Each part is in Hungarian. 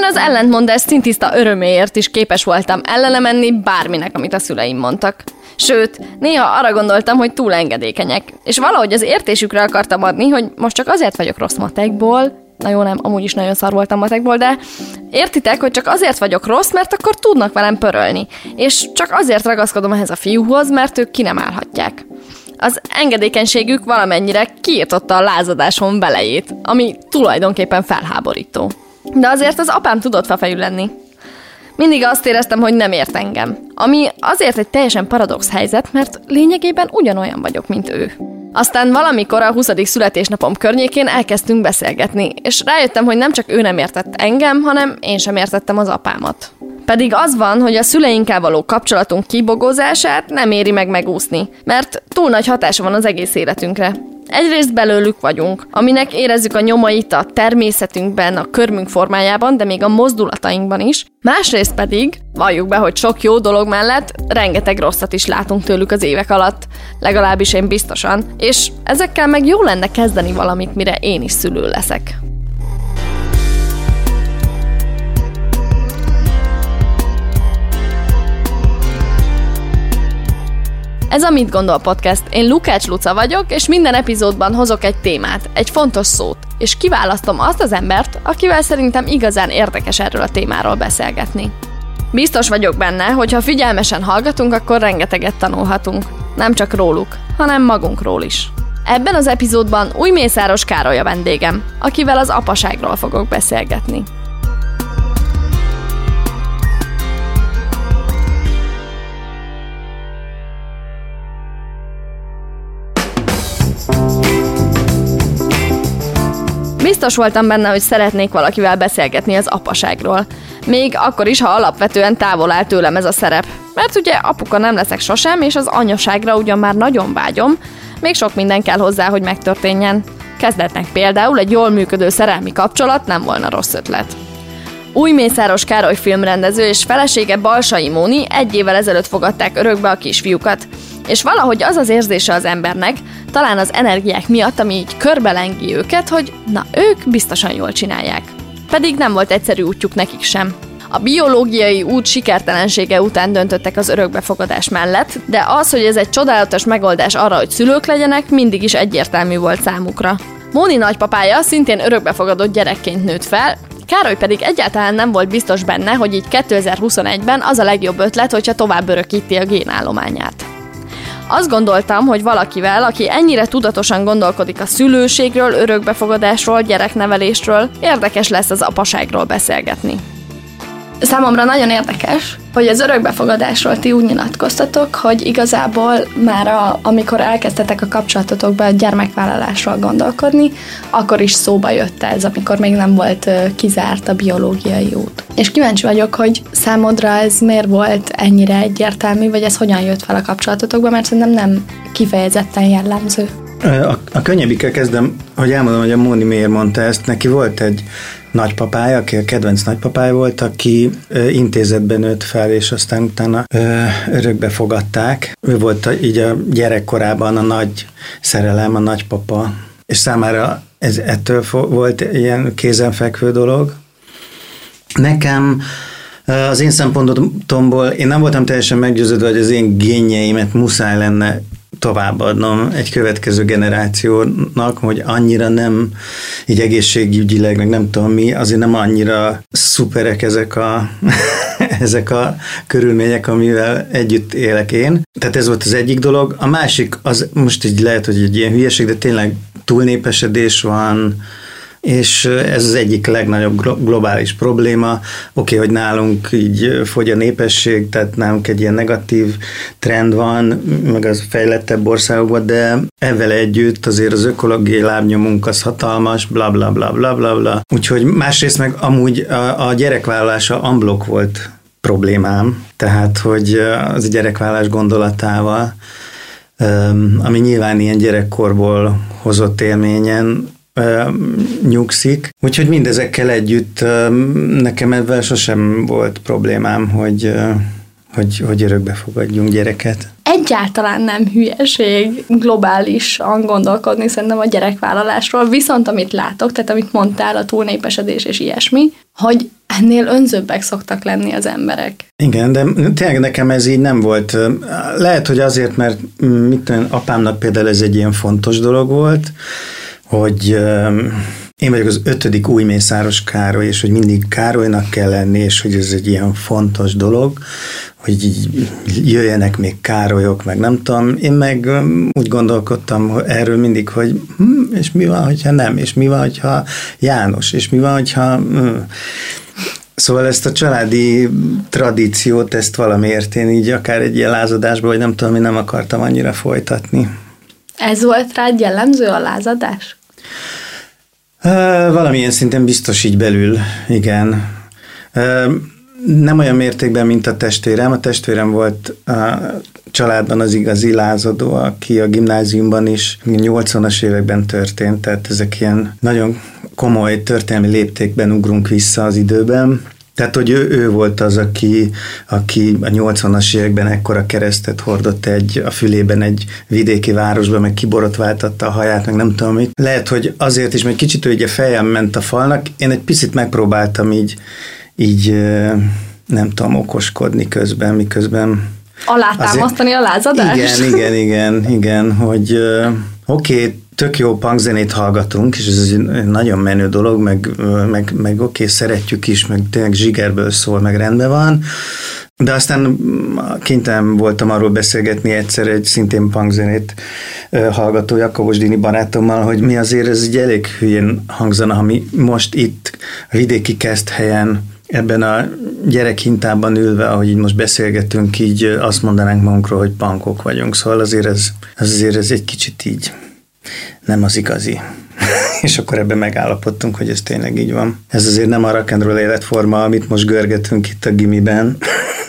Én az ellentmondás szintiszta öröméért is képes voltam ellene menni bárminek, amit a szüleim mondtak. Sőt, néha arra gondoltam, hogy túl engedékenyek, és valahogy az értésükre akartam adni, hogy most csak azért vagyok rossz matekból, na jó, nem, amúgy is nagyon szar voltam matekból, de értitek, hogy csak azért vagyok rossz, mert akkor tudnak velem pörölni, és csak azért ragaszkodom ehhez a fiúhoz, mert ők ki nem állhatják. Az engedékenységük valamennyire kiirtotta a lázadásom belejét, ami tulajdonképpen felháborító. De azért az apám tudott fafejű lenni. Mindig azt éreztem, hogy nem ért engem. Ami azért egy teljesen paradox helyzet, mert lényegében ugyanolyan vagyok, mint ő. Aztán valamikor a 20. születésnapom környékén elkezdtünk beszélgetni, és rájöttem, hogy nem csak ő nem értett engem, hanem én sem értettem az apámat. Pedig az van, hogy a szüleinkkel való kapcsolatunk kibogozását nem éri meg megúszni, mert túl nagy hatása van az egész életünkre. Egyrészt belőlük vagyunk, aminek érezzük a nyomait a természetünkben, a körmünk formájában, de még a mozdulatainkban is. Másrészt pedig, valljuk be, hogy sok jó dolog mellett rengeteg rosszat is látunk tőlük az évek alatt, legalábbis én biztosan, és ezekkel meg jó lenne kezdeni valamit, mire én is szülő leszek. Ez a Mit Gondol Podcast. Én Lukács Luca vagyok, és minden epizódban hozok egy témát, egy fontos szót, és kiválasztom azt az embert, akivel szerintem igazán érdekes erről a témáról beszélgetni. Biztos vagyok benne, hogy ha figyelmesen hallgatunk, akkor rengeteget tanulhatunk. Nem csak róluk, hanem magunkról is. Ebben az epizódban új Mészáros Károly a vendégem, akivel az apaságról fogok beszélgetni. Biztos voltam benne, hogy szeretnék valakivel beszélgetni az apaságról. Még akkor is, ha alapvetően távol áll tőlem ez a szerep. Mert ugye apuka nem leszek sosem, és az anyaságra ugyan már nagyon vágyom, még sok minden kell hozzá, hogy megtörténjen. Kezdetnek például egy jól működő szerelmi kapcsolat nem volna rossz ötlet. Új Mészáros Károly filmrendező és felesége Balsai Móni egy évvel ezelőtt fogadták örökbe a kisfiúkat. És valahogy az az érzése az embernek, talán az energiák miatt, ami így körbelengi őket, hogy na, ők biztosan jól csinálják. Pedig nem volt egyszerű útjuk nekik sem. A biológiai út sikertelensége után döntöttek az örökbefogadás mellett, de az, hogy ez egy csodálatos megoldás arra, hogy szülők legyenek, mindig is egyértelmű volt számukra. Móni nagypapája szintén örökbefogadott gyerekként nőtt fel, Károly pedig egyáltalán nem volt biztos benne, hogy így 2021-ben az a legjobb ötlet, hogyha tovább örökíti a génállományát. Azt gondoltam, hogy valakivel, aki ennyire tudatosan gondolkodik a szülőségről, örökbefogadásról, gyereknevelésről, érdekes lesz az apaságról beszélgetni. Számomra nagyon érdekes, hogy az örökbefogadásról ti úgy nyilatkoztatok, hogy igazából már a, amikor elkezdtetek a kapcsolatotokba a gyermekvállalásról gondolkodni, akkor is szóba jött ez, amikor még nem volt kizárt a biológiai út. És kíváncsi vagyok, hogy számodra ez miért volt ennyire egyértelmű, vagy ez hogyan jött fel a kapcsolatotokba, mert szerintem nem kifejezetten jellemző. A, a könnyebbikkel kezdem, hogy elmondom, hogy a Móni miért mondta ezt. Neki volt egy nagypapája, aki a kedvenc nagypapája volt, aki intézetben nőtt fel, és aztán utána örökbe fogadták. Ő volt a, így a gyerekkorában a nagy szerelem, a nagypapa, és számára ez ettől volt ilyen kézenfekvő dolog. Nekem az én szempontomból én nem voltam teljesen meggyőződve, hogy az én génjeimet muszáj lenne továbbadnom egy következő generációnak, hogy annyira nem, így egészségügyileg, meg nem tudom mi, azért nem annyira szuperek ezek a, ezek a körülmények, amivel együtt élek én. Tehát ez volt az egyik dolog. A másik, az most így lehet, hogy egy ilyen hülyeség, de tényleg túlnépesedés van, és ez az egyik legnagyobb globális probléma. Oké, okay, hogy nálunk így fogy a népesség, tehát nálunk egy ilyen negatív trend van, meg az fejlettebb országokban, de ezzel együtt azért az ökológiai lábnyomunk az hatalmas, bla bla bla bla bla bla. Úgyhogy másrészt meg amúgy a, a gyerekvállalása amblok volt problémám, tehát hogy az a gyerekvállás gondolatával, ami nyilván ilyen gyerekkorból hozott élményen, nyugszik. Úgyhogy mindezekkel együtt nekem ebben sosem volt problémám, hogy hogy, hogy örökbe fogadjunk gyereket. Egyáltalán nem hülyeség globálisan gondolkodni szerintem a gyerekvállalásról, viszont amit látok, tehát amit mondtál, a túlnépesedés és ilyesmi, hogy ennél önzőbbek szoktak lenni az emberek. Igen, de tényleg nekem ez így nem volt. Lehet, hogy azért, mert mit tudom, apámnak például ez egy ilyen fontos dolog volt, hogy én vagyok az ötödik új Mészáros Károly, és hogy mindig Károlynak kell lenni, és hogy ez egy ilyen fontos dolog, hogy így jöjjenek még Károlyok, meg nem tudom. Én meg úgy gondolkodtam erről mindig, hogy hm, és mi van, hogyha nem, és mi van, hogyha János, és mi van, hogyha... Hm. Szóval ezt a családi tradíciót, ezt valamiért én így akár egy ilyen lázadásban, vagy nem tudom, én nem akartam annyira folytatni. Ez volt rád jellemző a lázadás? Valamilyen szinten biztos így belül, igen. Nem olyan mértékben, mint a testvérem. A testvérem volt a családban az igazi lázadó, aki a gimnáziumban is 80-as években történt, tehát ezek ilyen nagyon komoly történelmi léptékben ugrunk vissza az időben. Tehát, hogy ő, ő volt az, aki, aki a 80-as években ekkora keresztet hordott egy, a fülében egy vidéki városba, meg kiborotváltatta a haját, meg nem tudom mit. Lehet, hogy azért is, mert kicsit ő ugye fejem ment a falnak, én egy picit megpróbáltam így, így nem tudom, okoskodni közben, miközben Alátámasztani a lázadást? Igen, igen, igen, igen, hogy oké, okay, tök jó punkzenét hallgatunk, és ez egy nagyon menő dolog, meg, meg, meg oké, okay, szeretjük is, meg tényleg zsigerből szól, meg rendben van, de aztán kénytelen voltam arról beszélgetni egyszer egy szintén punkzenét hallgató Jakobos Dini barátommal, hogy mi azért ez egy elég hülyén hangzana, ha mi most itt a vidéki helyen ebben a gyerekhintában ülve, ahogy így most beszélgetünk, így azt mondanánk magunkról, hogy pankok vagyunk. Szóval azért ez, azért ez egy kicsit így nem az igazi. és akkor ebben megállapodtunk, hogy ez tényleg így van. Ez azért nem a rock'n'roll életforma, amit most görgetünk itt a gimiben.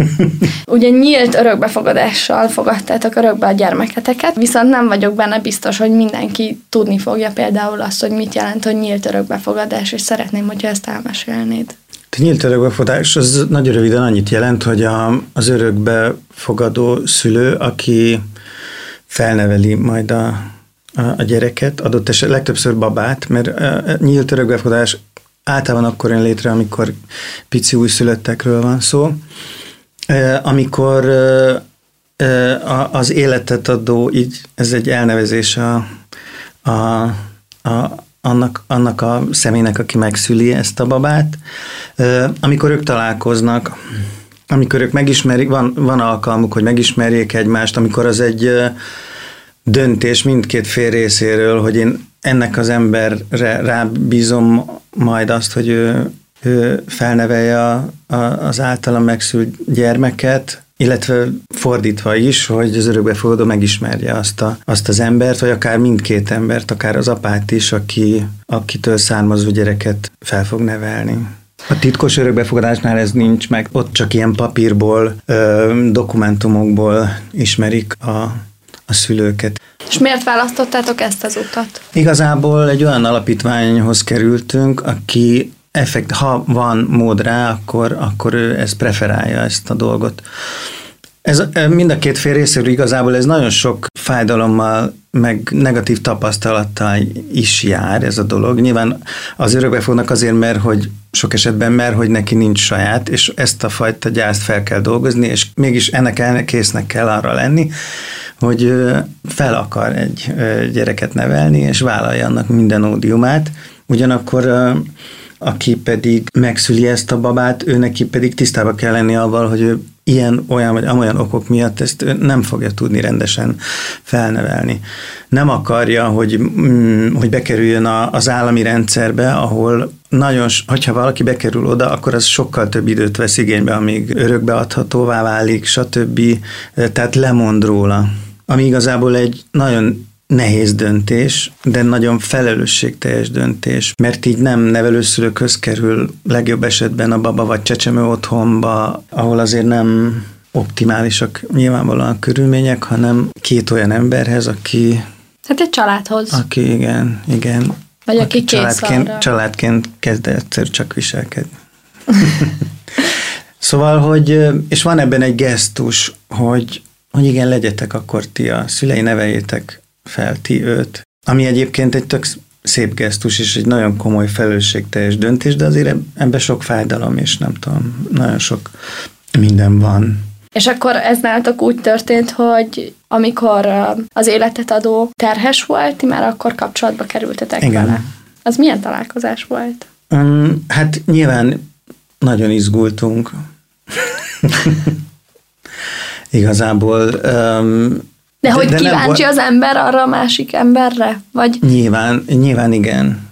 Ugye nyílt örökbefogadással fogadtátok örökbe a gyermeketeket, viszont nem vagyok benne biztos, hogy mindenki tudni fogja például azt, hogy mit jelent, hogy nyílt örökbefogadás, és szeretném, hogyha ezt elmesélnéd. A nyílt örökbefogadás az nagyon röviden annyit jelent, hogy a, az örökbefogadó szülő, aki felneveli majd a a gyereket, adott eset legtöbbször babát, mert nyílt örökbefogadás általában akkor jön létre, amikor pici újszülöttekről van szó. Amikor az életet adó, így ez egy elnevezés a, a, a, annak, annak a személynek, aki megszüli ezt a babát. Amikor ők találkoznak, amikor ők megismerik, van, van alkalmuk, hogy megismerjék egymást, amikor az egy döntés mindkét fél részéről, hogy én ennek az emberre rábízom majd azt, hogy ő, ő felnevelje a, a, az általam megszült gyermeket, illetve fordítva is, hogy az örökbefogadó megismerje azt, a, azt az embert, vagy akár mindkét embert, akár az apát is, aki, akitől származó gyereket fel fog nevelni. A titkos örökbefogadásnál ez nincs meg, ott csak ilyen papírból, ö, dokumentumokból ismerik a a szülőket. És miért választottátok ezt az utat? Igazából egy olyan alapítványhoz kerültünk, aki effekt, ha van mód rá, akkor, akkor ő ezt preferálja, ezt a dolgot. Ez mind a két fél részéről igazából ez nagyon sok fájdalommal, meg negatív tapasztalattal is jár ez a dolog. Nyilván az fognak azért, mert hogy sok esetben mer, hogy neki nincs saját, és ezt a fajta gyászt fel kell dolgozni, és mégis ennek késznek kell arra lenni, hogy fel akar egy gyereket nevelni, és vállalja annak minden ódiumát. Ugyanakkor aki pedig megszüli ezt a babát, ő neki pedig tisztába kell lenni avval, hogy ő ilyen, olyan vagy amolyan okok miatt ezt nem fogja tudni rendesen felnevelni. Nem akarja, hogy, mm, hogy bekerüljön az állami rendszerbe, ahol nagyon, hogyha valaki bekerül oda, akkor az sokkal több időt vesz igénybe, amíg örökbeadhatóvá válik, stb. Tehát lemond róla. Ami igazából egy nagyon nehéz döntés, de nagyon felelősségteljes döntés, mert így nem nevelőszülőkhöz kerül legjobb esetben a baba vagy csecsemő otthonba, ahol azért nem optimálisak nyilvánvalóan a körülmények, hanem két olyan emberhez, aki... Hát egy családhoz. Aki igen, igen. Vagy aki, aki családként, családként kezd egyszer csak viselkedni. Szóval, hogy, és van ebben egy gesztus, hogy, hogy igen, legyetek akkor ti a szülei, neveljétek fel ti őt, ami egyébként egy tök szép gesztus, és egy nagyon komoly felelősségteljes döntés, de azért ebben sok fájdalom, és nem tudom, nagyon sok minden van. És akkor ez nálatok úgy történt, hogy amikor az életet adó terhes volt, ti már akkor kapcsolatba kerültetek Igen. vele. Az milyen találkozás volt? Um, hát nyilván nagyon izgultunk. Igazából. Um, de, de hogy de kíváncsi nem, az ember arra a másik emberre? Vagy? Nyilván, nyilván igen.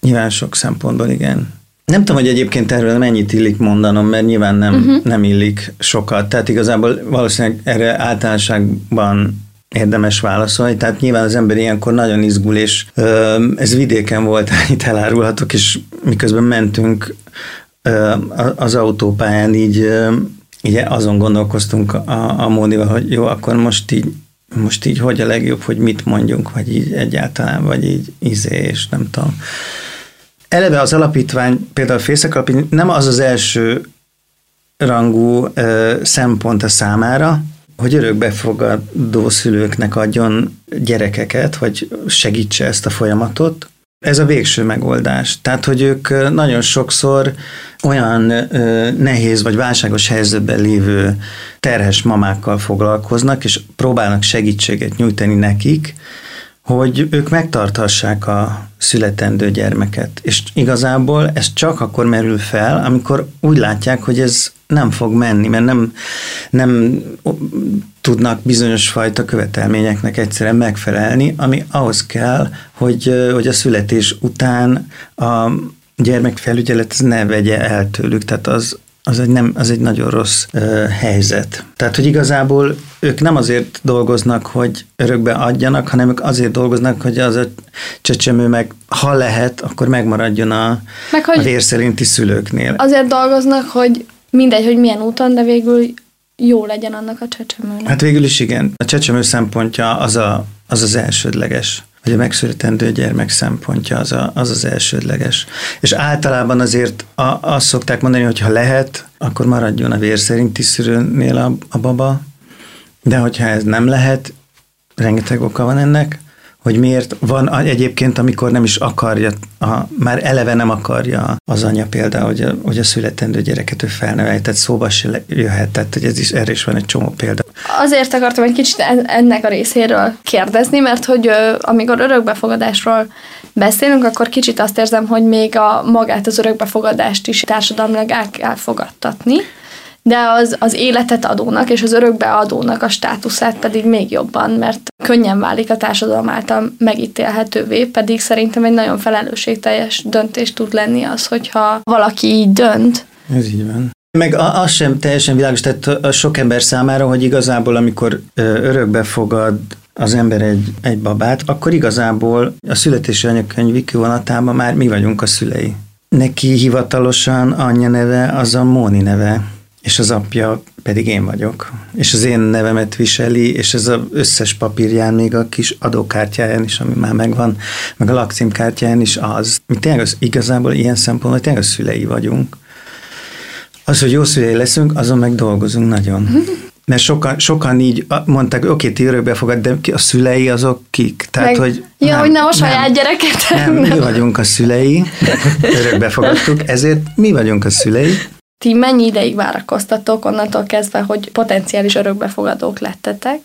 Nyilván sok szempontból igen. Nem tudom, hogy egyébként erről mennyit illik mondanom, mert nyilván nem, uh-huh. nem illik sokat. Tehát igazából valószínűleg erre általánosságban érdemes válaszolni. Tehát nyilván az ember ilyenkor nagyon izgul, és ö, ez vidéken volt, itt elárulhatok, és miközben mentünk ö, az autópályán, így, ö, így azon gondolkoztunk a, a Mónival, hogy jó, akkor most így most így hogy a legjobb, hogy mit mondjunk, vagy így egyáltalán, vagy így izé, és nem tudom. Eleve az alapítvány, például a Fészek Alapítvány nem az az első rangú ö, szempont a számára, hogy örökbefogadó szülőknek adjon gyerekeket, vagy segítse ezt a folyamatot. Ez a végső megoldás. Tehát, hogy ők nagyon sokszor olyan nehéz vagy válságos helyzetben lévő terhes mamákkal foglalkoznak, és próbálnak segítséget nyújtani nekik, hogy ők megtarthassák a születendő gyermeket. És igazából ez csak akkor merül fel, amikor úgy látják, hogy ez nem fog menni, mert nem, nem tudnak bizonyos fajta követelményeknek egyszerűen megfelelni, ami ahhoz kell, hogy, hogy a születés után a gyermekfelügyelet ne vegye el tőlük, tehát az, az egy, nem, az egy nagyon rossz ö, helyzet. Tehát, hogy igazából ők nem azért dolgoznak, hogy örökbe adjanak, hanem ők azért dolgoznak, hogy az a csecsemő meg, ha lehet, akkor megmaradjon a, meg, a vérszerinti szülőknél. Azért dolgoznak, hogy mindegy, hogy milyen úton, de végül jó legyen annak a csecsemőnek. Hát végül is igen. A csecsemő szempontja az a, az, az elsődleges hogy a megszületendő gyermek szempontja az, a, az az elsődleges. És általában azért a, azt szokták mondani, hogy ha lehet, akkor maradjon a vér szerinti szülőnél a, a baba, de hogyha ez nem lehet, rengeteg oka van ennek, hogy miért van egyébként, amikor nem is akarja, a, már eleve nem akarja az anya például, hogy a, hogy a születendő gyereket ő felnevelj, tehát szóba se jöhet, tehát hogy ez is, erre is van egy csomó példa. Azért akartam egy kicsit ennek a részéről kérdezni, mert hogy amikor örökbefogadásról beszélünk, akkor kicsit azt érzem, hogy még a magát az örökbefogadást is társadalmilag el kell fogadtatni de az, az életet adónak és az örökbeadónak a státuszát pedig még jobban, mert könnyen válik a társadalom által megítélhetővé, pedig szerintem egy nagyon felelősségteljes döntés tud lenni az, hogyha valaki így dönt. Ez így van. Meg az sem teljesen világos, tehát a sok ember számára, hogy igazából amikor örökbe fogad az ember egy, egy babát, akkor igazából a születési anyakönyv kivonatában már mi vagyunk a szülei. Neki hivatalosan anyja neve az a Móni neve, és az apja pedig én vagyok. És az én nevemet viseli, és ez az összes papírján, még a kis adókártyáján is, ami már megvan, meg a lakcímkártyáján is az. Mi tényleg az, igazából ilyen szempontból tényleg a szülei vagyunk. Az, hogy jó szülei leszünk, azon meg dolgozunk nagyon. Mert sokan, sokan így mondták, oké, ti örökbe fogad, de a szülei azok kik? Tehát, meg, hogy ja, nem, hogy nem a saját nem, gyereket. Nem, mi vagyunk a szülei, örökbe fogadtuk, ezért mi vagyunk a szülei, ti mennyi ideig várakoztatok onnantól kezdve, hogy potenciális örökbefogadók lettetek?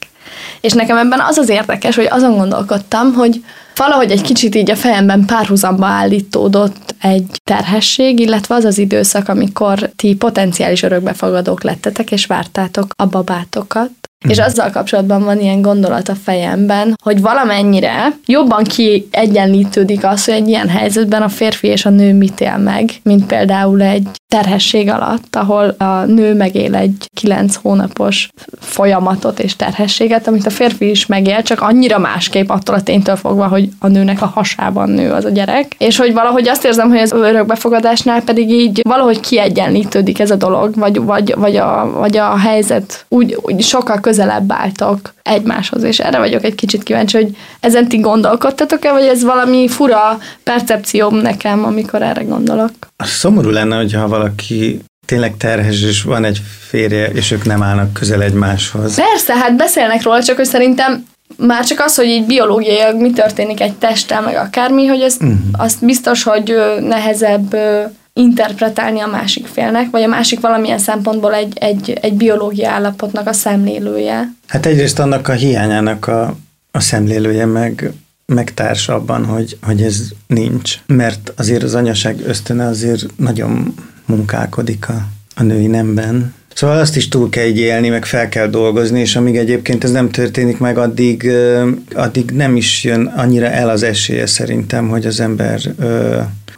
És nekem ebben az az érdekes, hogy azon gondolkodtam, hogy valahogy egy kicsit így a fejemben párhuzamba állítódott egy terhesség, illetve az az időszak, amikor ti potenciális örökbefogadók lettetek, és vártátok a babátokat. És mhm. azzal kapcsolatban van ilyen gondolat a fejemben, hogy valamennyire jobban kiegyenlítődik az, hogy egy ilyen helyzetben a férfi és a nő mit él meg, mint például egy terhesség alatt, ahol a nő megél egy kilenc hónapos folyamatot és terhességet, amit a férfi is megél, csak annyira másképp attól a ténytől fogva, hogy a nőnek a hasában nő az a gyerek. És hogy valahogy azt érzem, hogy az örökbefogadásnál pedig így valahogy kiegyenlítődik ez a dolog, vagy, vagy, vagy, a, vagy a helyzet úgy, úgy sokkal közelebb álltok egymáshoz, és erre vagyok egy kicsit kíváncsi, hogy ezen ti gondolkodtatok-e, vagy ez valami fura percepcióm nekem, amikor erre gondolok? Szomorú lenne, hogyha valaki tényleg terhes, és van egy férje, és ők nem állnak közel egymáshoz. Persze, hát beszélnek róla, csak hogy szerintem már csak az, hogy így biológiailag mi történik egy testtel, meg akármi, hogy ez, uh-huh. azt biztos, hogy nehezebb interpretálni a másik félnek, vagy a másik valamilyen szempontból egy, egy, egy biológia állapotnak a szemlélője. Hát egyrészt annak a hiányának a, a szemlélője, meg, meg társ abban, hogy, hogy ez nincs. Mert azért az anyaság ösztöne azért nagyon munkálkodik a, a női nemben. Szóval azt is túl kell élni, meg fel kell dolgozni, és amíg egyébként ez nem történik meg, addig, addig nem is jön annyira el az esélye szerintem, hogy az ember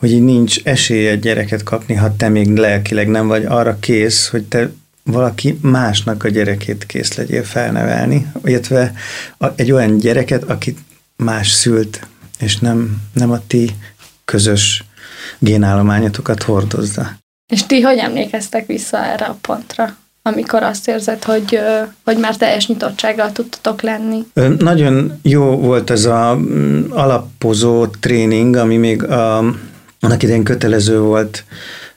hogy így nincs esélye gyereket kapni, ha te még lelkileg nem vagy arra kész, hogy te valaki másnak a gyerekét kész legyél felnevelni, illetve egy olyan gyereket, akit más szült, és nem, nem a ti közös génállományotokat hordozza. És ti hogy emlékeztek vissza erre a pontra? amikor azt érzed, hogy, hogy már teljes nyitottsággal tudtatok lenni? Nagyon jó volt ez a mm, alapozó tréning, ami még a annak idején kötelező volt,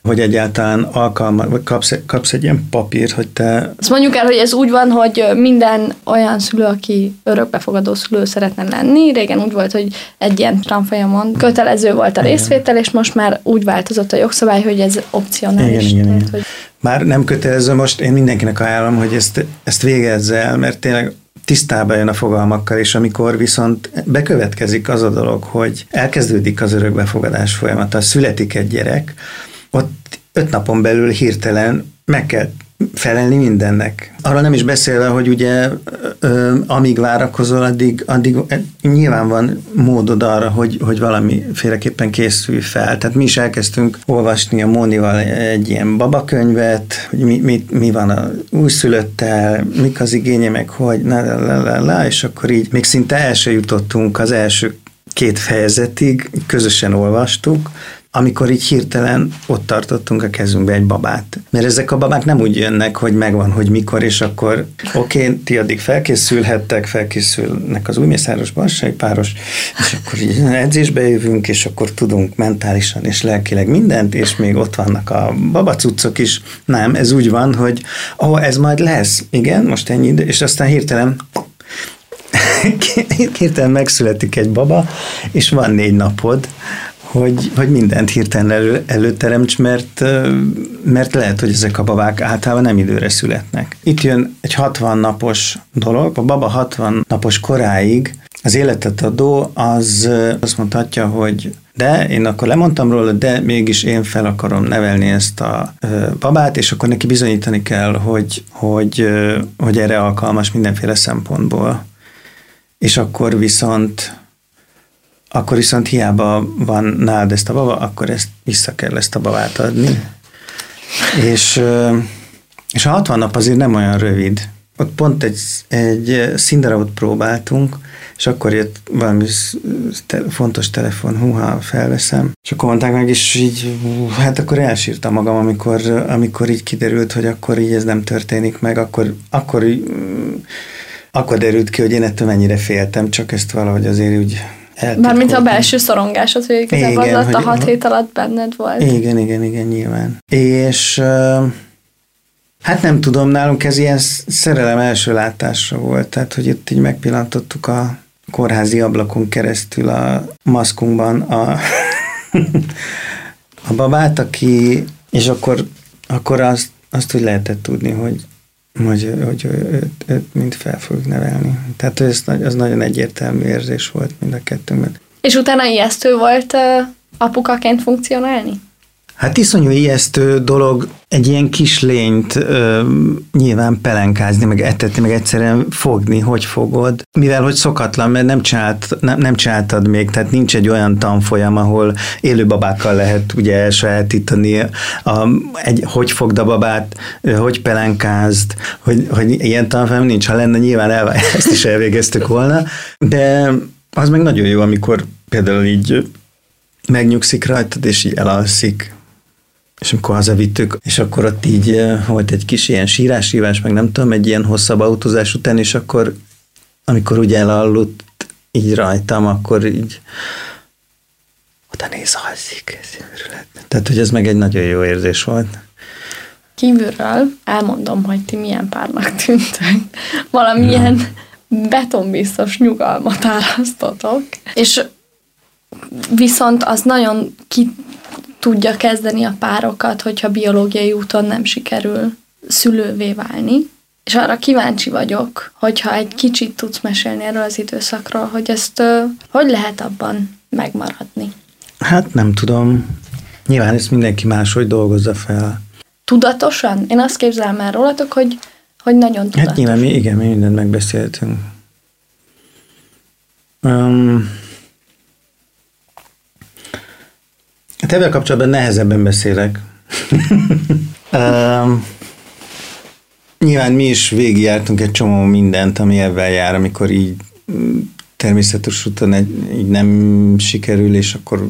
hogy egyáltalán alkalma, vagy kapsz, kapsz egy ilyen papírt, hogy te... Azt mondjuk el, hogy ez úgy van, hogy minden olyan szülő, aki örökbefogadó szülő szeretne lenni, régen úgy volt, hogy egy ilyen tanfolyamon kötelező volt a részvétel, és most már úgy változott a jogszabály, hogy ez opcionális. Igen, igen, igen. Hogy... Már nem kötelező, most én mindenkinek ajánlom, hogy ezt, ezt végezze el, mert tényleg tisztába jön a fogalmakkal, és amikor viszont bekövetkezik az a dolog, hogy elkezdődik az örökbefogadás folyamata, születik egy gyerek, ott öt napon belül hirtelen meg kell felelni mindennek. Arra nem is beszélve, hogy ugye ö, amíg várakozol, addig, addig nyilván van módod arra, hogy, hogy valamiféleképpen készülj fel. Tehát mi is elkezdtünk olvasni a Mónival egy ilyen babakönyvet, hogy mi, mi, mi van a újszülöttel, mik az igénye, meg hogy, na, la, la, la, la, és akkor így még szinte el jutottunk az első két fejezetig, közösen olvastuk, amikor így hirtelen ott tartottunk a kezünkbe egy babát. Mert ezek a babák nem úgy jönnek, hogy megvan, hogy mikor, és akkor oké, okay, ti addig felkészülhettek, felkészülnek az új mészáros barsai páros, és akkor így edzésbe jövünk, és akkor tudunk mentálisan és lelkileg mindent, és még ott vannak a babacuccok is. Nem, ez úgy van, hogy ó, oh, ez majd lesz, igen, most ennyi idő, és aztán hirtelen hirtelen megszületik egy baba, és van négy napod, hogy, hogy mindent hirtelen elő, előteremts, mert, mert lehet, hogy ezek a babák általában nem időre születnek. Itt jön egy 60 napos dolog, a baba 60 napos koráig az életet adó az azt mondhatja, hogy de én akkor lemondtam róla, de mégis én fel akarom nevelni ezt a babát, és akkor neki bizonyítani kell, hogy, hogy, hogy erre alkalmas mindenféle szempontból. És akkor viszont akkor viszont hiába van nálad ezt a baba, akkor ezt vissza kell ezt a babát adni. És, és a 60 nap azért nem olyan rövid. Ott pont egy, egy színdarabot próbáltunk, és akkor jött valami te, fontos telefon, húha, felveszem. És akkor mondták meg, és így, hát akkor elsírtam magam, amikor, amikor így kiderült, hogy akkor így ez nem történik meg, akkor, akkor, akkor derült ki, hogy én ettől mennyire féltem, csak ezt valahogy azért úgy Mármint a belső szorongásod, hogy igazából igen, az a hat hét alatt benned volt. Igen, igen, igen, nyilván. És hát nem tudom, nálunk ez ilyen szerelem első látásra volt, tehát hogy itt így megpillantottuk a kórházi ablakon keresztül a maszkunkban a, a babát, aki, és akkor, akkor azt, azt úgy lehetett tudni, hogy hogy, hogy őt, őt mind fel fogjuk nevelni. Tehát ez, az nagyon egyértelmű érzés volt mind a kettőnkben. És utána ijesztő volt uh, apukaként funkcionálni? Hát iszonyú ijesztő dolog egy ilyen kis lényt ö, nyilván pelenkázni, meg etetni, meg egyszerűen fogni, hogy fogod. Mivel, hogy szokatlan, mert nem, csinált, nem, nem csináltad még, tehát nincs egy olyan tanfolyam, ahol élő babákkal lehet ugye elsajátítani, a, egy, hogy fogd a babát, hogy pelenkázd, hogy, hogy ilyen tanfolyam nincs. Ha lenne, nyilván el, ezt is elvégeztük volna, de az meg nagyon jó, amikor például így megnyugszik rajtad, és így elalszik, és amikor hazavittük, és akkor ott így volt egy kis ilyen sírás, meg nem tudom, egy ilyen hosszabb autózás után, és akkor amikor ugye elaludt így rajtam, akkor így oda néz, alszik, ez Tehát, hogy ez meg egy nagyon jó érzés volt. kívülről elmondom, hogy ti milyen párnak tűntek. Valamilyen ja. betonbiztos nyugalmat árasztotok. És viszont az nagyon ki tudja kezdeni a párokat, hogyha biológiai úton nem sikerül szülővé válni. És arra kíváncsi vagyok, hogyha egy kicsit tudsz mesélni erről az időszakról, hogy ezt hogy lehet abban megmaradni. Hát nem tudom. Nyilván ezt mindenki máshogy dolgozza fel. Tudatosan? Én azt képzelem el rólatok, hogy, hogy nagyon tudatos. Hát nyilván mi, igen, mi mindent megbeszéltünk. Um, hát ebben kapcsolatban nehezebben beszélek. um, nyilván mi is végigjártunk egy csomó mindent, ami ebben jár, amikor így természetes úton egy, így nem sikerül, és akkor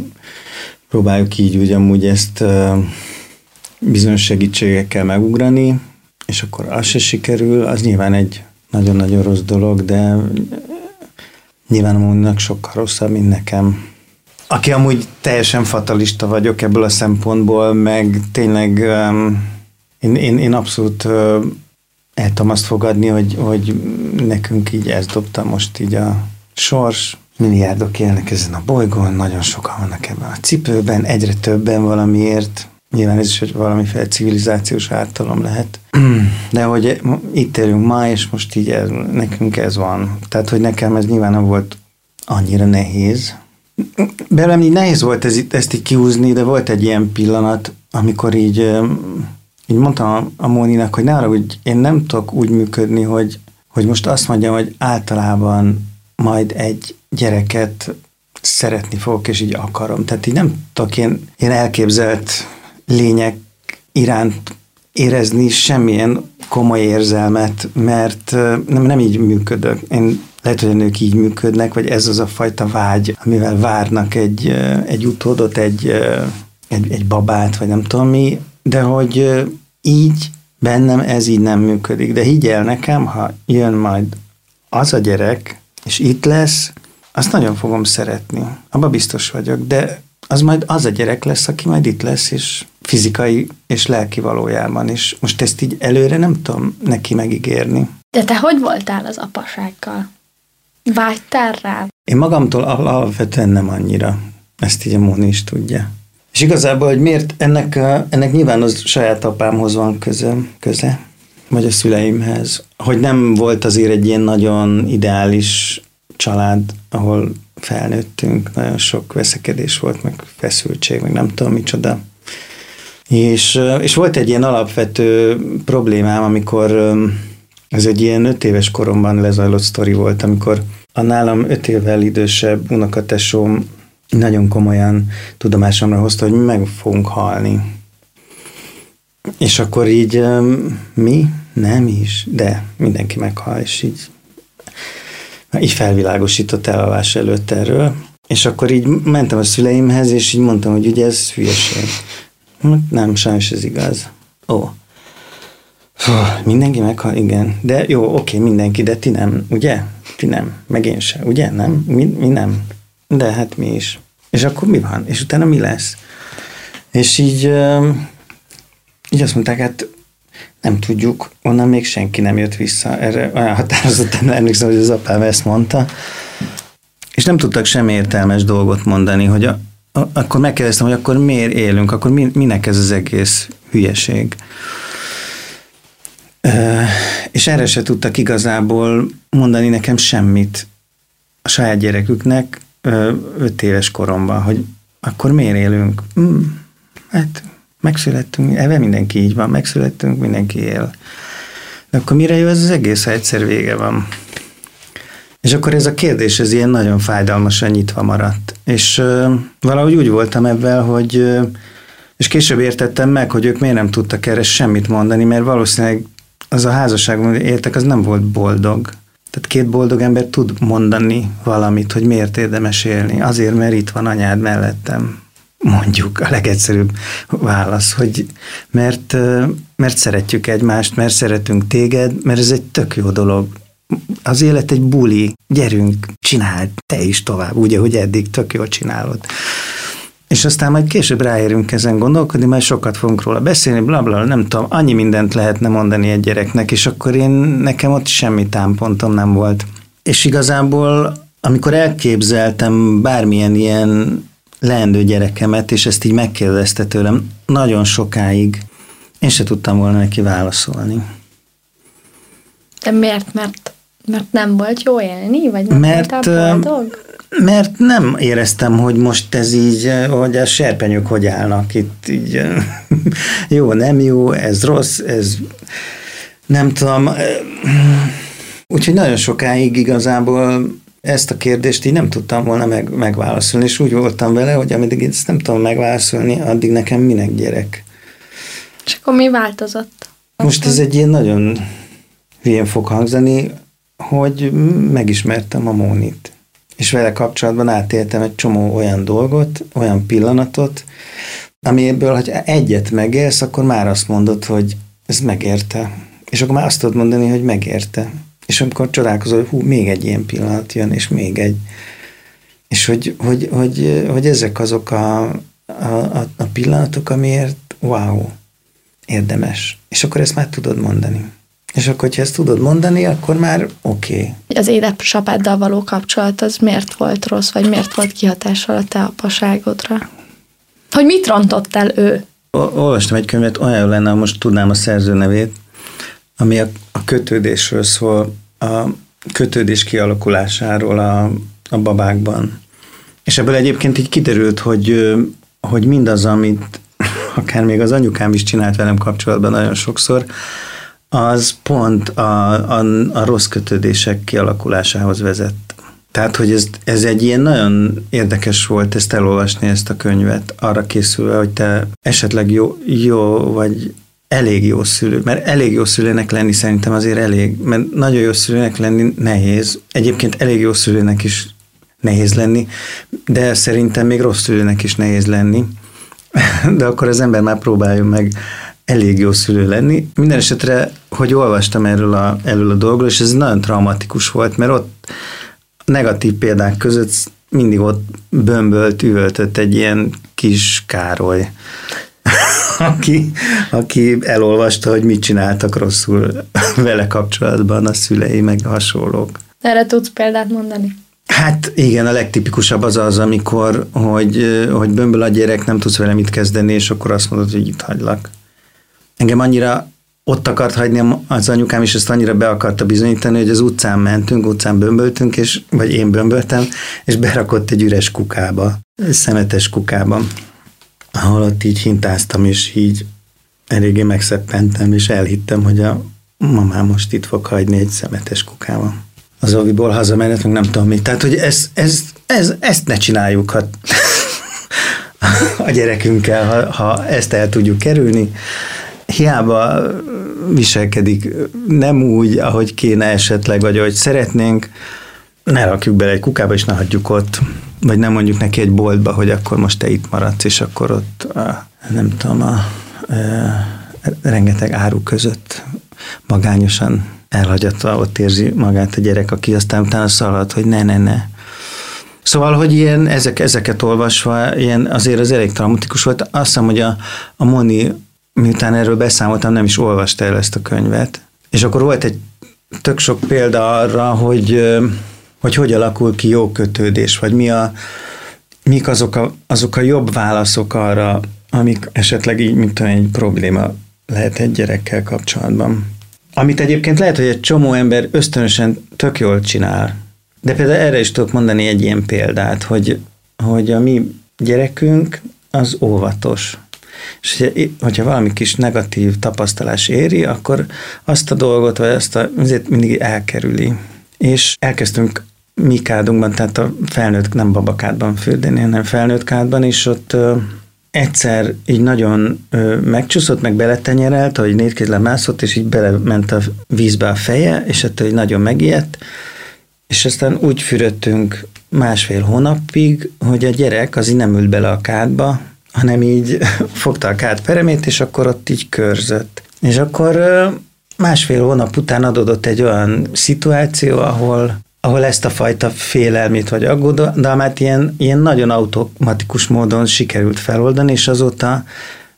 próbáljuk így úgy amúgy ezt bizonyos segítségekkel megugrani, és akkor az se sikerül, az nyilván egy nagyon-nagyon rossz dolog, de nyilván amúgynak sokkal rosszabb, mint nekem. Aki amúgy teljesen fatalista vagyok ebből a szempontból, meg tényleg um, én, én, én abszolút uh, el tudom azt fogadni, hogy, hogy nekünk így ezt dobta most így a sors, milliárdok élnek ezen a bolygón, nagyon sokan vannak ebben a cipőben, egyre többen valamiért, Nyilván ez is hogy valamiféle civilizációs ártalom lehet. De hogy itt élünk ma, és most így ez, nekünk ez van. Tehát, hogy nekem ez nyilván nem volt annyira nehéz. Belem így nehéz volt ez, ezt így kiúzni, de volt egy ilyen pillanat, amikor így, így mondtam a Móninak, hogy ne arra, hogy én nem tudok úgy működni, hogy, hogy most azt mondjam, hogy általában majd egy gyereket szeretni fogok, és így akarom. Tehát így nem tudok én, én elképzelt lények iránt érezni semmilyen komoly érzelmet, mert nem, nem így működök. Én lehet, hogy a nők így működnek, vagy ez az a fajta vágy, amivel várnak egy, egy utódot, egy, egy, egy babát, vagy nem tudom mi, de hogy így bennem ez így nem működik. De higgyel nekem, ha jön majd az a gyerek, és itt lesz, azt nagyon fogom szeretni. Abba biztos vagyok, de az majd az a gyerek lesz, aki majd itt lesz, és fizikai és lelki valójában is. Most ezt így előre nem tudom neki megígérni. De te hogy voltál az apasággal? Vágytál rá? Én magamtól alapvetően nem annyira. Ezt így a Móni is tudja. És igazából, hogy miért ennek, ennek nyilván az saját apámhoz van köze, köze, vagy a szüleimhez. Hogy nem volt azért egy ilyen nagyon ideális család, ahol felnőttünk, nagyon sok veszekedés volt, meg feszültség, meg nem tudom micsoda. És, és volt egy ilyen alapvető problémám, amikor ez egy ilyen öt éves koromban lezajlott sztori volt, amikor a nálam öt évvel idősebb unokatesóm nagyon komolyan tudomásomra hozta, hogy meg fogunk halni. És akkor így mi? Nem is, de mindenki meghal, és így, így felvilágosított elalvás előtt erről. És akkor így mentem a szüleimhez, és így mondtam, hogy ugye ez hülyeség. Nem, sajnos ez igaz. Ó. Fú, mindenki meghal, igen. De jó, oké, mindenki, de ti nem, ugye? Ti nem, meg én se, ugye? Nem? Mi, mi nem? De hát mi is. És akkor mi van? És utána mi lesz? És így, így azt mondták, hát nem tudjuk, onnan még senki nem jött vissza. Erre olyan határozottan emlékszem, hogy az apám ezt mondta. És nem tudtak semmi értelmes dolgot mondani, hogy a, akkor megkérdeztem, hogy akkor miért élünk, akkor mi, minek ez az egész hülyeség. És erre se tudtak igazából mondani nekem semmit a saját gyereküknek öt éves koromban, hogy akkor miért élünk? Hmm, hát megszülettünk, ebben mindenki így van, megszülettünk, mindenki él. De akkor mire jó ez az egész, ha egyszer vége van? És akkor ez a kérdés, ez ilyen nagyon fájdalmasan nyitva maradt. És uh, valahogy úgy voltam ebben, hogy uh, és később értettem meg, hogy ők miért nem tudtak erre semmit mondani, mert valószínűleg az a házasságban éltek, az nem volt boldog. Tehát két boldog ember tud mondani valamit, hogy miért érdemes élni. Azért, mert itt van anyád mellettem. Mondjuk a legegyszerűbb válasz, hogy mert, mert szeretjük egymást, mert szeretünk téged, mert ez egy tök jó dolog az élet egy buli, gyerünk, csináld te is tovább, úgy, ahogy eddig tök jól csinálod. És aztán majd később ráérünk ezen gondolkodni, majd sokat fogunk róla beszélni, bla, bla, nem tudom, annyi mindent lehetne mondani egy gyereknek, és akkor én, nekem ott semmi támpontom nem volt. És igazából, amikor elképzeltem bármilyen ilyen leendő gyerekemet, és ezt így megkérdezte tőlem nagyon sokáig, én se tudtam volna neki válaszolni. De miért? Mert, mert nem volt jó élni? Vagy nem mert, voltál boldog? Mert nem éreztem, hogy most ez így, hogy a serpenyők hogy állnak itt, így jó, nem jó, ez rossz, ez nem tudom. Úgyhogy nagyon sokáig igazából ezt a kérdést így nem tudtam volna meg, megválaszolni, és úgy voltam vele, hogy ameddig ezt nem tudom megválaszolni, addig nekem minek gyerek. És akkor mi változott? Most ez egy ilyen nagyon hülyén fog hangzani, hogy megismertem a Mónit. És vele kapcsolatban átéltem egy csomó olyan dolgot, olyan pillanatot, amiből, hogy egyet megélsz, akkor már azt mondod, hogy ez megérte. És akkor már azt tudod mondani, hogy megérte. És amikor csodálkozol, hogy hú, még egy ilyen pillanat jön, és még egy. És hogy, hogy, hogy, hogy ezek azok a, a, a pillanatok, amiért wow, érdemes. És akkor ezt már tudod mondani. És akkor, hogyha ezt tudod mondani, akkor már oké. Okay. Az édesapáddal való kapcsolat az miért volt rossz, vagy miért volt kihatással a te apaságodra? Hogy mit rontott el ő? Olvastam egy könyvet, olyan lenne, most tudnám a szerző nevét, ami a, a kötődésről szól, a kötődés kialakulásáról a, a babákban. És ebből egyébként így kiderült, hogy, hogy mindaz, amit akár még az anyukám is csinált velem kapcsolatban nagyon sokszor, az pont a, a, a rossz kötődések kialakulásához vezet. Tehát, hogy ez, ez egy ilyen nagyon érdekes volt ezt elolvasni, ezt a könyvet, arra készülve, hogy te esetleg jó, jó vagy elég jó szülő, mert elég jó szülőnek lenni szerintem azért elég, mert nagyon jó szülőnek lenni nehéz. Egyébként elég jó szülőnek is nehéz lenni, de szerintem még rossz szülőnek is nehéz lenni. De akkor az ember már próbáljon meg elég jó szülő lenni. Minden esetre, hogy olvastam erről a, erről a dolgról, és ez nagyon traumatikus volt, mert ott negatív példák között mindig ott bömbölt, üvöltött egy ilyen kis Károly, aki, aki elolvasta, hogy mit csináltak rosszul vele kapcsolatban a szülei, meg hasonlók. Erre tudsz példát mondani? Hát igen, a legtipikusabb az az, amikor, hogy, hogy bömböl a gyerek, nem tudsz vele mit kezdeni, és akkor azt mondod, hogy itt hagylak. Engem annyira ott akart hagyni az anyukám, és ezt annyira be akarta bizonyítani, hogy az utcán mentünk, utcán bömböltünk, és, vagy én bömböltem, és berakott egy üres kukába, egy szemetes kukába, ahol ott így hintáztam, és így eléggé megszeppentem, és elhittem, hogy a mamám most itt fog hagyni egy szemetes kukába. Az oviból hazamenet, meg nem tudom mit. Tehát, hogy ez, ez, ez, ezt ne csináljuk, ha a gyerekünkkel, ha, ha ezt el tudjuk kerülni hiába viselkedik nem úgy, ahogy kéne esetleg, vagy ahogy szeretnénk, ne rakjuk bele egy kukába, és ne hagyjuk ott, vagy nem mondjuk neki egy boltba, hogy akkor most te itt maradsz, és akkor ott, a, nem tudom, a, a, a rengeteg áru között magányosan elhagyatva ott érzi magát a gyerek, aki aztán utána szalad, hogy ne, ne, ne. Szóval, hogy ilyen, ezek, ezeket olvasva, ilyen azért az elég traumatikus volt. Azt hiszem, hogy a, a Moni miután erről beszámoltam, nem is olvasta el ezt a könyvet. És akkor volt egy tök sok példa arra, hogy hogy, hogy alakul ki jó kötődés, vagy mi a, mik azok a, azok a jobb válaszok arra, amik esetleg így, mint egy probléma lehet egy gyerekkel kapcsolatban. Amit egyébként lehet, hogy egy csomó ember ösztönösen tök jól csinál. De például erre is tudok mondani egy ilyen példát, hogy, hogy a mi gyerekünk az óvatos. És hogyha valami kis negatív tapasztalás éri, akkor azt a dolgot, vagy azt a, azért mindig elkerüli. És elkezdtünk mi kádunkban, tehát a felnőtt, nem babakádban fürdeni, hanem felnőtt kádban, és ott ö, egyszer így nagyon ö, megcsúszott, meg beletenyerelt, hogy négykézle mászott, és így belement a vízbe a feje, és ettől így nagyon megijedt, és aztán úgy fürödtünk másfél hónapig, hogy a gyerek az így nem ült bele a kádba, hanem így fogta a kád peremét, és akkor ott így körzött. És akkor másfél hónap után adódott egy olyan szituáció, ahol, ahol ezt a fajta félelmét vagy aggodalmát ilyen, ilyen nagyon automatikus módon sikerült feloldani, és azóta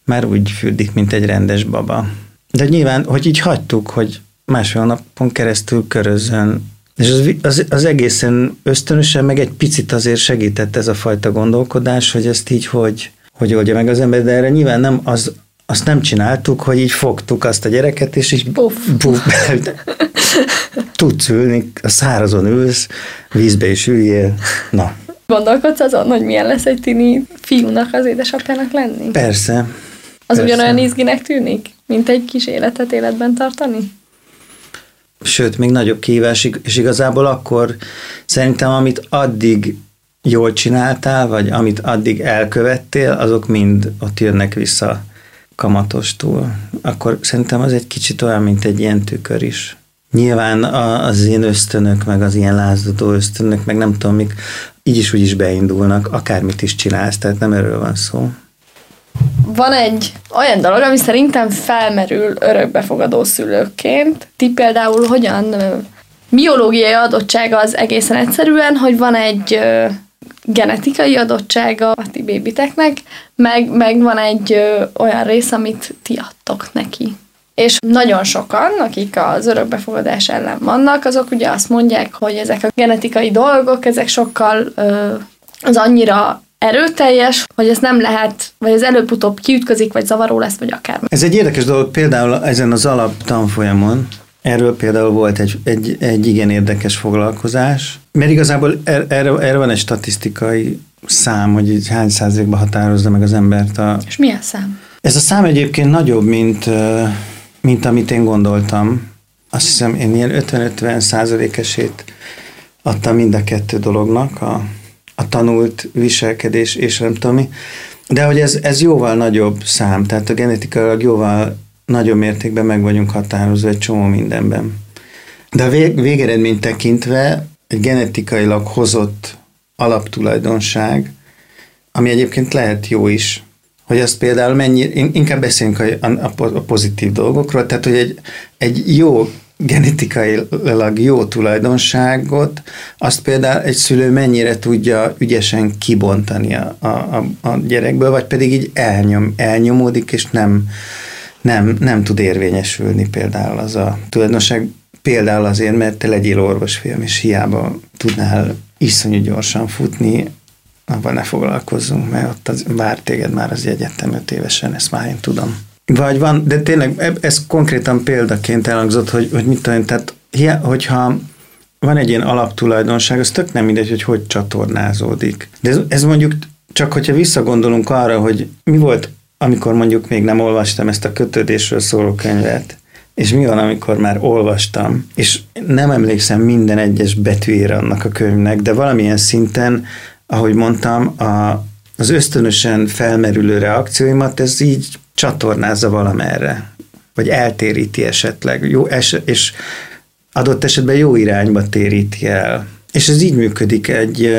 már úgy fürdik, mint egy rendes baba. De nyilván, hogy így hagytuk, hogy másfél napon keresztül körözön, és az, az, az egészen ösztönösen, meg egy picit azért segített ez a fajta gondolkodás, hogy ezt így hogy, hogy oldja meg az ember, de erre nyilván nem az, azt nem csináltuk, hogy így fogtuk azt a gyereket, és így Puff. puff tudsz ülni, a szárazon ülsz, vízbe is üljél, na. Gondolkodsz azon, hogy milyen lesz egy tini fiúnak az édesapjának lenni? Persze. Az persze. ugyanolyan izginek tűnik, mint egy kis életet életben tartani? Sőt, még nagyobb kihívás, és igazából akkor szerintem, amit addig jól csináltál, vagy amit addig elkövettél, azok mind ott jönnek vissza kamatostól. Akkor szerintem az egy kicsit olyan, mint egy ilyen tükör is. Nyilván az én ösztönök, meg az ilyen lázadó ösztönök, meg nem tudom, mik, így is úgy is beindulnak, akármit is csinálsz, tehát nem erről van szó. Van egy olyan dolog, ami szerintem felmerül örökbefogadó szülőként. Ti például hogyan biológiai adottsága az egészen egyszerűen, hogy van egy genetikai adottsága a ti bébiteknek, meg, meg van egy ö, olyan rész, amit ti adtok neki. És nagyon sokan, akik az örökbefogadás ellen vannak, azok ugye azt mondják, hogy ezek a genetikai dolgok, ezek sokkal ö, az annyira erőteljes, hogy ez nem lehet, vagy ez előbb-utóbb kiütközik, vagy zavaró lesz, vagy akármi. Ez egy érdekes dolog, például ezen az alap tanfolyamon, Erről például volt egy, egy, egy igen érdekes foglalkozás, mert igazából er, erre, erre van egy statisztikai szám, hogy így hány százalékban határozza meg az embert a... És milyen szám? Ez a szám egyébként nagyobb, mint, mint amit én gondoltam. Azt hiszem, én ilyen 50-50 százalékesét adtam mind a kettő dolognak, a, a tanult viselkedés és nem tudom mi. De hogy ez, ez jóval nagyobb szám, tehát a genetikailag jóval nagyobb mértékben meg vagyunk határozva egy csomó mindenben. De a vég, végeredményt tekintve egy genetikailag hozott alaptulajdonság, ami egyébként lehet jó is, hogy azt például mennyi, inkább beszéljünk a, a, a pozitív dolgokról, tehát hogy egy, egy jó genetikailag jó tulajdonságot, azt például egy szülő mennyire tudja ügyesen kibontani a, a, a gyerekből, vagy pedig így elnyom, elnyomódik, és nem, nem, nem tud érvényesülni például az a tulajdonság, például azért, mert te legyél orvosfilm, és hiába tudnál iszonyú gyorsan futni, abban ne foglalkozzunk, mert ott az, vár téged már az egyetem öt évesen, ezt már én tudom. Vagy van, de tényleg ez konkrétan példaként elhangzott, hogy, hogy mit tudom, tehát hogyha van egy ilyen alaptulajdonság, az tök nem mindegy, hogy hogy csatornázódik. De ez, ez mondjuk csak, hogyha visszagondolunk arra, hogy mi volt amikor mondjuk még nem olvastam ezt a kötődésről szóló könyvet, és mi van, amikor már olvastam, és nem emlékszem minden egyes betűjére annak a könyvnek, de valamilyen szinten, ahogy mondtam, a, az ösztönösen felmerülő reakcióimat ez így csatornázza valamerre, vagy eltéríti esetleg, jó, es, és adott esetben jó irányba téríti el. És ez így működik egy,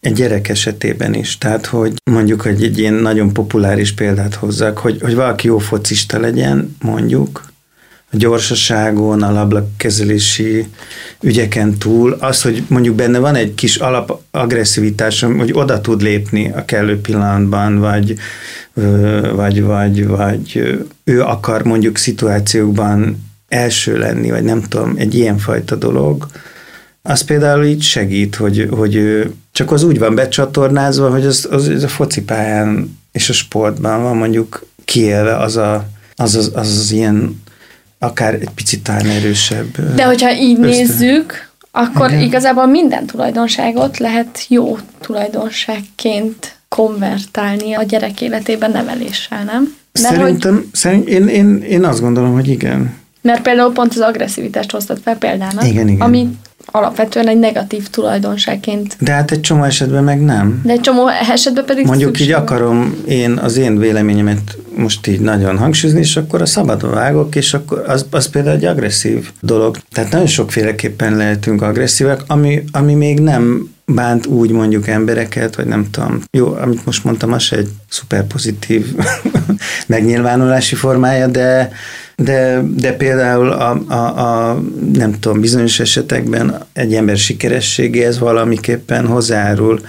egy gyerek esetében is. Tehát, hogy mondjuk, hogy egy ilyen nagyon populáris példát hozzak, hogy, hogy valaki jó focista legyen, mondjuk, a gyorsaságon, a lablakezelési ügyeken túl, az, hogy mondjuk benne van egy kis alap agresszivitás, hogy oda tud lépni a kellő pillanatban, vagy, vagy, vagy, vagy ő akar mondjuk szituációkban első lenni, vagy nem tudom, egy ilyenfajta dolog, az például így segít, hogy, hogy csak az úgy van becsatornázva, hogy az, az, az a focipályán és a sportban van mondjuk kiélve az a, az, az, az, az ilyen akár egy picit talán erősebb. De hogyha így ösztön. nézzük, akkor Igen. igazából minden tulajdonságot lehet jó tulajdonságként konvertálni a gyerek életében neveléssel, nem? Mert Szerintem, hogy... szerint, én, én, én azt gondolom, hogy igen. Mert például pont az agresszivitást hoztad fel példának, igen, igen. ami alapvetően egy negatív tulajdonságként. De hát egy csomó esetben meg nem. De egy csomó esetben pedig Mondjuk így akarom én az én véleményemet most így nagyon hangsúlyozni, és akkor a szabadon vágok, és akkor az, az például egy agresszív dolog. Tehát nagyon sokféleképpen lehetünk agresszívek, ami, ami még nem bánt úgy mondjuk embereket, vagy nem tudom. Jó, amit most mondtam, az egy szuper pozitív megnyilvánulási formája, de, de, de például a, a, a, nem tudom, bizonyos esetekben egy ember sikerességéhez valamiképpen hozzárul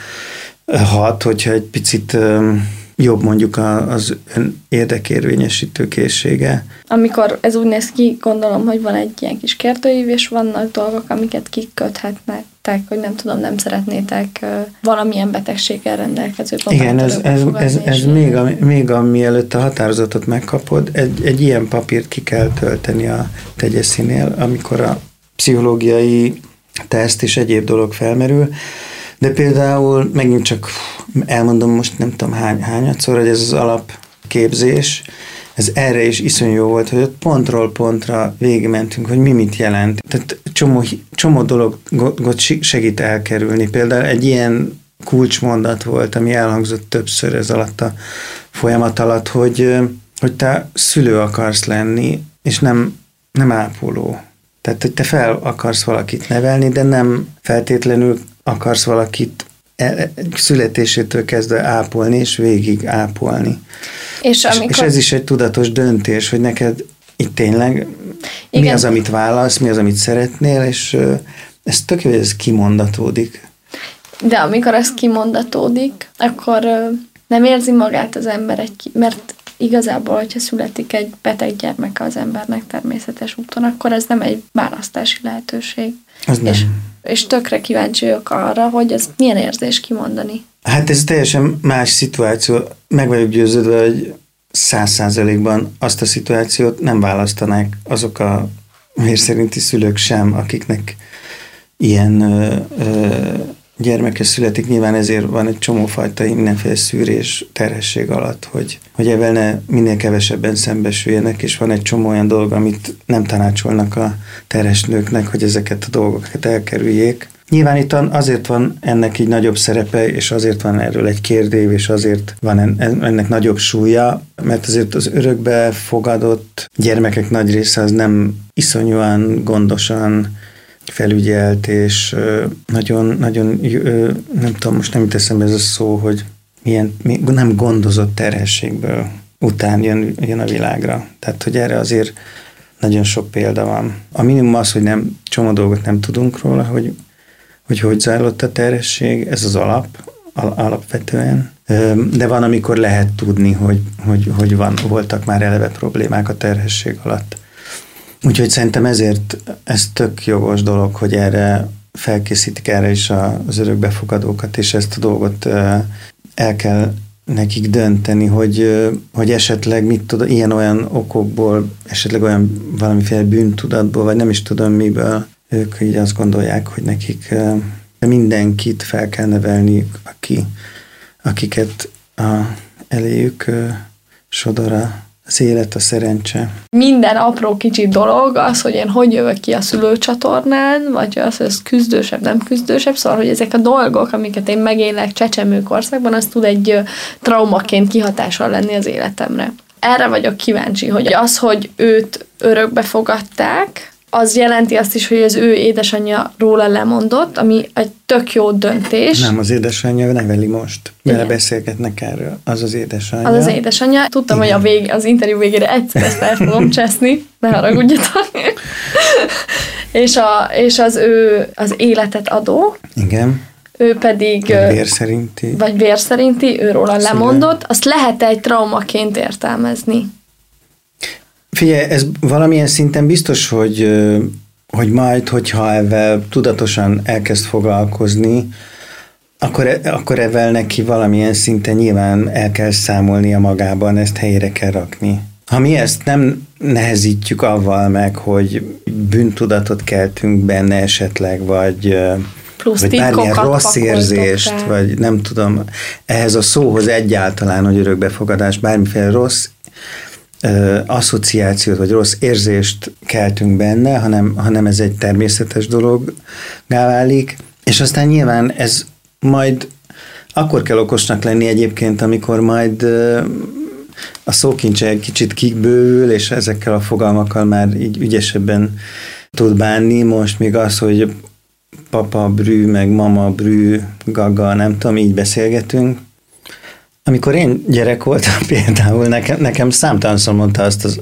hat, hogyha egy picit jobb mondjuk az ön érdekérvényesítő készsége. Amikor ez úgy néz ki, gondolom, hogy van egy ilyen kis kérdőív, és vannak dolgok, amiket kiköthetnek, hogy nem tudom, nem szeretnétek valamilyen betegséggel rendelkező Igen, ez, ez, ez, ez még, a, még a, mielőtt a határozatot megkapod, egy, egy ilyen papírt ki kell tölteni a tegyeszinél, amikor a pszichológiai teszt és egyéb dolog felmerül, de például megint csak elmondom most nem tudom hány, hányadszor, hogy ez az alapképzés, ez erre is iszonyú jó volt, hogy ott pontról pontra végigmentünk, hogy mi mit jelent. Tehát csomó, csomó dologot segít elkerülni. Például egy ilyen kulcsmondat volt, ami elhangzott többször ez alatt a folyamat alatt, hogy, hogy te szülő akarsz lenni, és nem, nem ápoló. Tehát, hogy te fel akarsz valakit nevelni, de nem feltétlenül akarsz valakit születésétől kezdve ápolni, és végig ápolni. És, amikor... és, ez is egy tudatos döntés, hogy neked itt tényleg Igen. mi az, amit válasz, mi az, amit szeretnél, és ez tök jó, hogy ez kimondatódik. De amikor ez kimondatódik, akkor nem érzi magát az ember egy, mert igazából, hogyha születik egy beteg gyermek az embernek természetes úton, akkor ez nem egy választási lehetőség. Az nem. És, és tökre kíváncsi vagyok arra, hogy ez milyen érzés kimondani. Hát ez teljesen más szituáció. Meg vagyok győződve, hogy száz százalékban azt a szituációt nem választanák azok a szerinti szülők sem, akiknek ilyen ö, ö, gyermeke születik, nyilván ezért van egy csomó fajta mindenféle szűrés terhesség alatt, hogy, hogy ne minél kevesebben szembesüljenek, és van egy csomó olyan dolog, amit nem tanácsolnak a terhes nőknek, hogy ezeket a dolgokat elkerüljék. Nyilván itt azért van ennek így nagyobb szerepe, és azért van erről egy kérdév, és azért van ennek nagyobb súlya, mert azért az örökbe fogadott gyermekek nagy része az nem iszonyúan gondosan felügyelt, és nagyon, nagyon, nem tudom, most nem teszem ez a szó, hogy milyen, nem gondozott terhességből után jön, jön a világra. Tehát, hogy erre azért nagyon sok példa van. A minimum az, hogy nem, csomó dolgot nem tudunk róla, hogy hogy, hogy zajlott a terhesség, ez az alap, alapvetően. De van, amikor lehet tudni, hogy, hogy, hogy van, voltak már eleve problémák a terhesség alatt. Úgyhogy szerintem ezért ez tök jogos dolog, hogy erre felkészítik erre is az örökbefogadókat, és ezt a dolgot el kell nekik dönteni, hogy, hogy esetleg mit tud, ilyen-olyan okokból, esetleg olyan valamiféle bűntudatból, vagy nem is tudom miből, ők így azt gondolják, hogy nekik mindenkit fel kell nevelni, aki, akiket a, eléjük sodor az élet, a szerencse. Minden apró kicsi dolog, az, hogy én hogy jövök ki a szülőcsatornán, vagy az, hogy ez küzdősebb, nem küzdősebb, szóval, hogy ezek a dolgok, amiket én megélek csecsemőkorszakban, az tud egy traumaként kihatással lenni az életemre. Erre vagyok kíváncsi, hogy az, hogy őt örökbe fogadták, az jelenti azt is, hogy az ő édesanyja róla lemondott, ami egy tök jó döntés. Nem, az édesanyja neveli most. Vele beszélgetnek erről. Az az édesanyja. Az az édesanyja. Tudtam, Igen. hogy a vég, az interjú végére egyszer ezt el fogom cseszni, ne haragudjatok. és, a, és az ő az életet adó. Igen. Ő pedig... Vér szerinti. Vagy vér szerinti, ő róla lemondott. Azt lehet egy traumaként értelmezni. Figyelj, ez valamilyen szinten biztos, hogy, hogy majd, hogyha ezzel tudatosan elkezd foglalkozni, akkor, e, akkor ezzel neki valamilyen szinten nyilván el kell számolnia magában, ezt helyére kell rakni. Ha mi ezt nem nehezítjük avval meg, hogy bűntudatot keltünk benne esetleg, vagy, Plusz vagy bármilyen rossz érzést, rá. vagy nem tudom, ehhez a szóhoz egyáltalán, hogy örökbefogadás, bármiféle rossz asszociációt vagy rossz érzést keltünk benne, hanem, hanem ez egy természetes dolog válik, és aztán nyilván ez majd akkor kell okosnak lenni egyébként, amikor majd a szókincse egy kicsit kikbővül, és ezekkel a fogalmakkal már így ügyesebben tud bánni. Most még az, hogy papa brű, meg mama brű, gaga, nem tudom, így beszélgetünk. Amikor én gyerek voltam például, nekem, nekem számtalanszor mondta azt az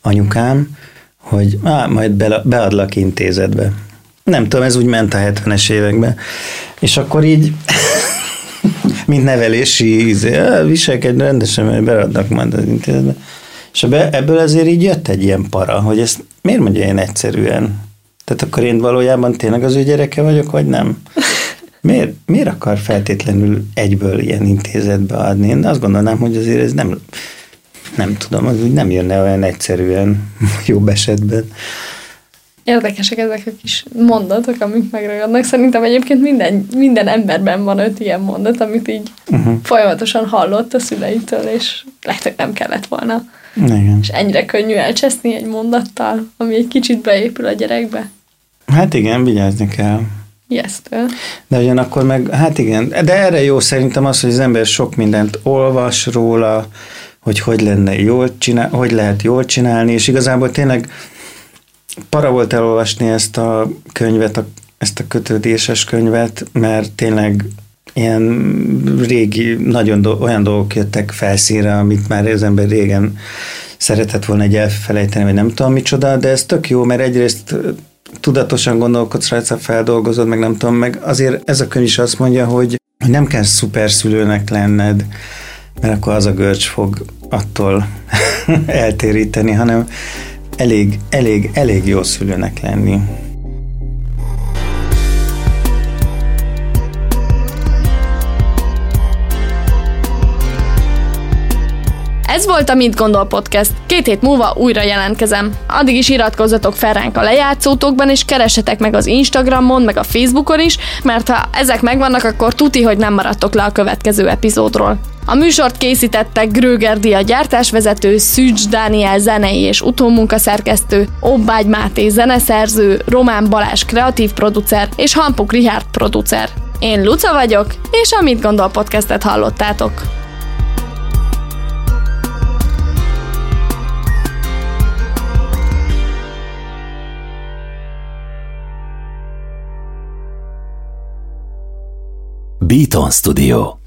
anyukám, hogy á, majd be, beadlak intézetbe. Nem tudom, ez úgy ment a 70-es években. És akkor így, mint nevelési, izé, viselkedj rendesen, mert beadnak majd az intézetbe. És ebből azért így jött egy ilyen para, hogy ezt miért mondja én egyszerűen? Tehát akkor én valójában tényleg az ő gyereke vagyok, vagy nem? Miért, miért akar feltétlenül egyből ilyen intézetbe adni? Én azt gondolnám, hogy azért ez nem, nem tudom, az úgy nem jönne olyan egyszerűen jobb esetben. Érdekesek ezek a kis mondatok, amik megragadnak. Szerintem egyébként minden, minden emberben van öt ilyen mondat, amit így uh-huh. folyamatosan hallott a szüleitől, és lehet, hogy nem kellett volna. Igen. És ennyire könnyű elcseszni egy mondattal, ami egy kicsit beépül a gyerekbe. Hát igen, vigyázni kell. Ijesztő. De ugyanakkor meg, hát igen, de erre jó szerintem az, hogy az ember sok mindent olvas róla, hogy hogy lenne jól csinál, hogy lehet jól csinálni, és igazából tényleg para volt elolvasni ezt a könyvet, a, ezt a kötődéses könyvet, mert tényleg ilyen régi, nagyon do, olyan dolgok jöttek felszínre, amit már az ember régen szeretett volna egy elfelejteni, vagy nem tudom micsoda, de ez tök jó, mert egyrészt tudatosan gondolkodsz rajta, feldolgozod, meg nem tudom, meg azért ez a könyv is azt mondja, hogy nem kell szuperszülőnek lenned, mert akkor az a görcs fog attól eltéríteni, hanem elég, elég, elég jó szülőnek lenni. Ez volt a Mit Gondol Podcast. Két hét múlva újra jelentkezem. Addig is iratkozzatok fel ránk a lejátszótokban, és keresetek meg az Instagramon, meg a Facebookon is, mert ha ezek megvannak, akkor tuti, hogy nem maradtok le a következő epizódról. A műsort készítettek Gröger Dia gyártásvezető, Szűcs Dániel zenei és utómunkaszerkesztő, Obbágy Máté zeneszerző, Román Balázs kreatív producer és Hampuk Richard producer. Én Luca vagyok, és a Mit Gondol podcastet hallottátok. Beaton Studio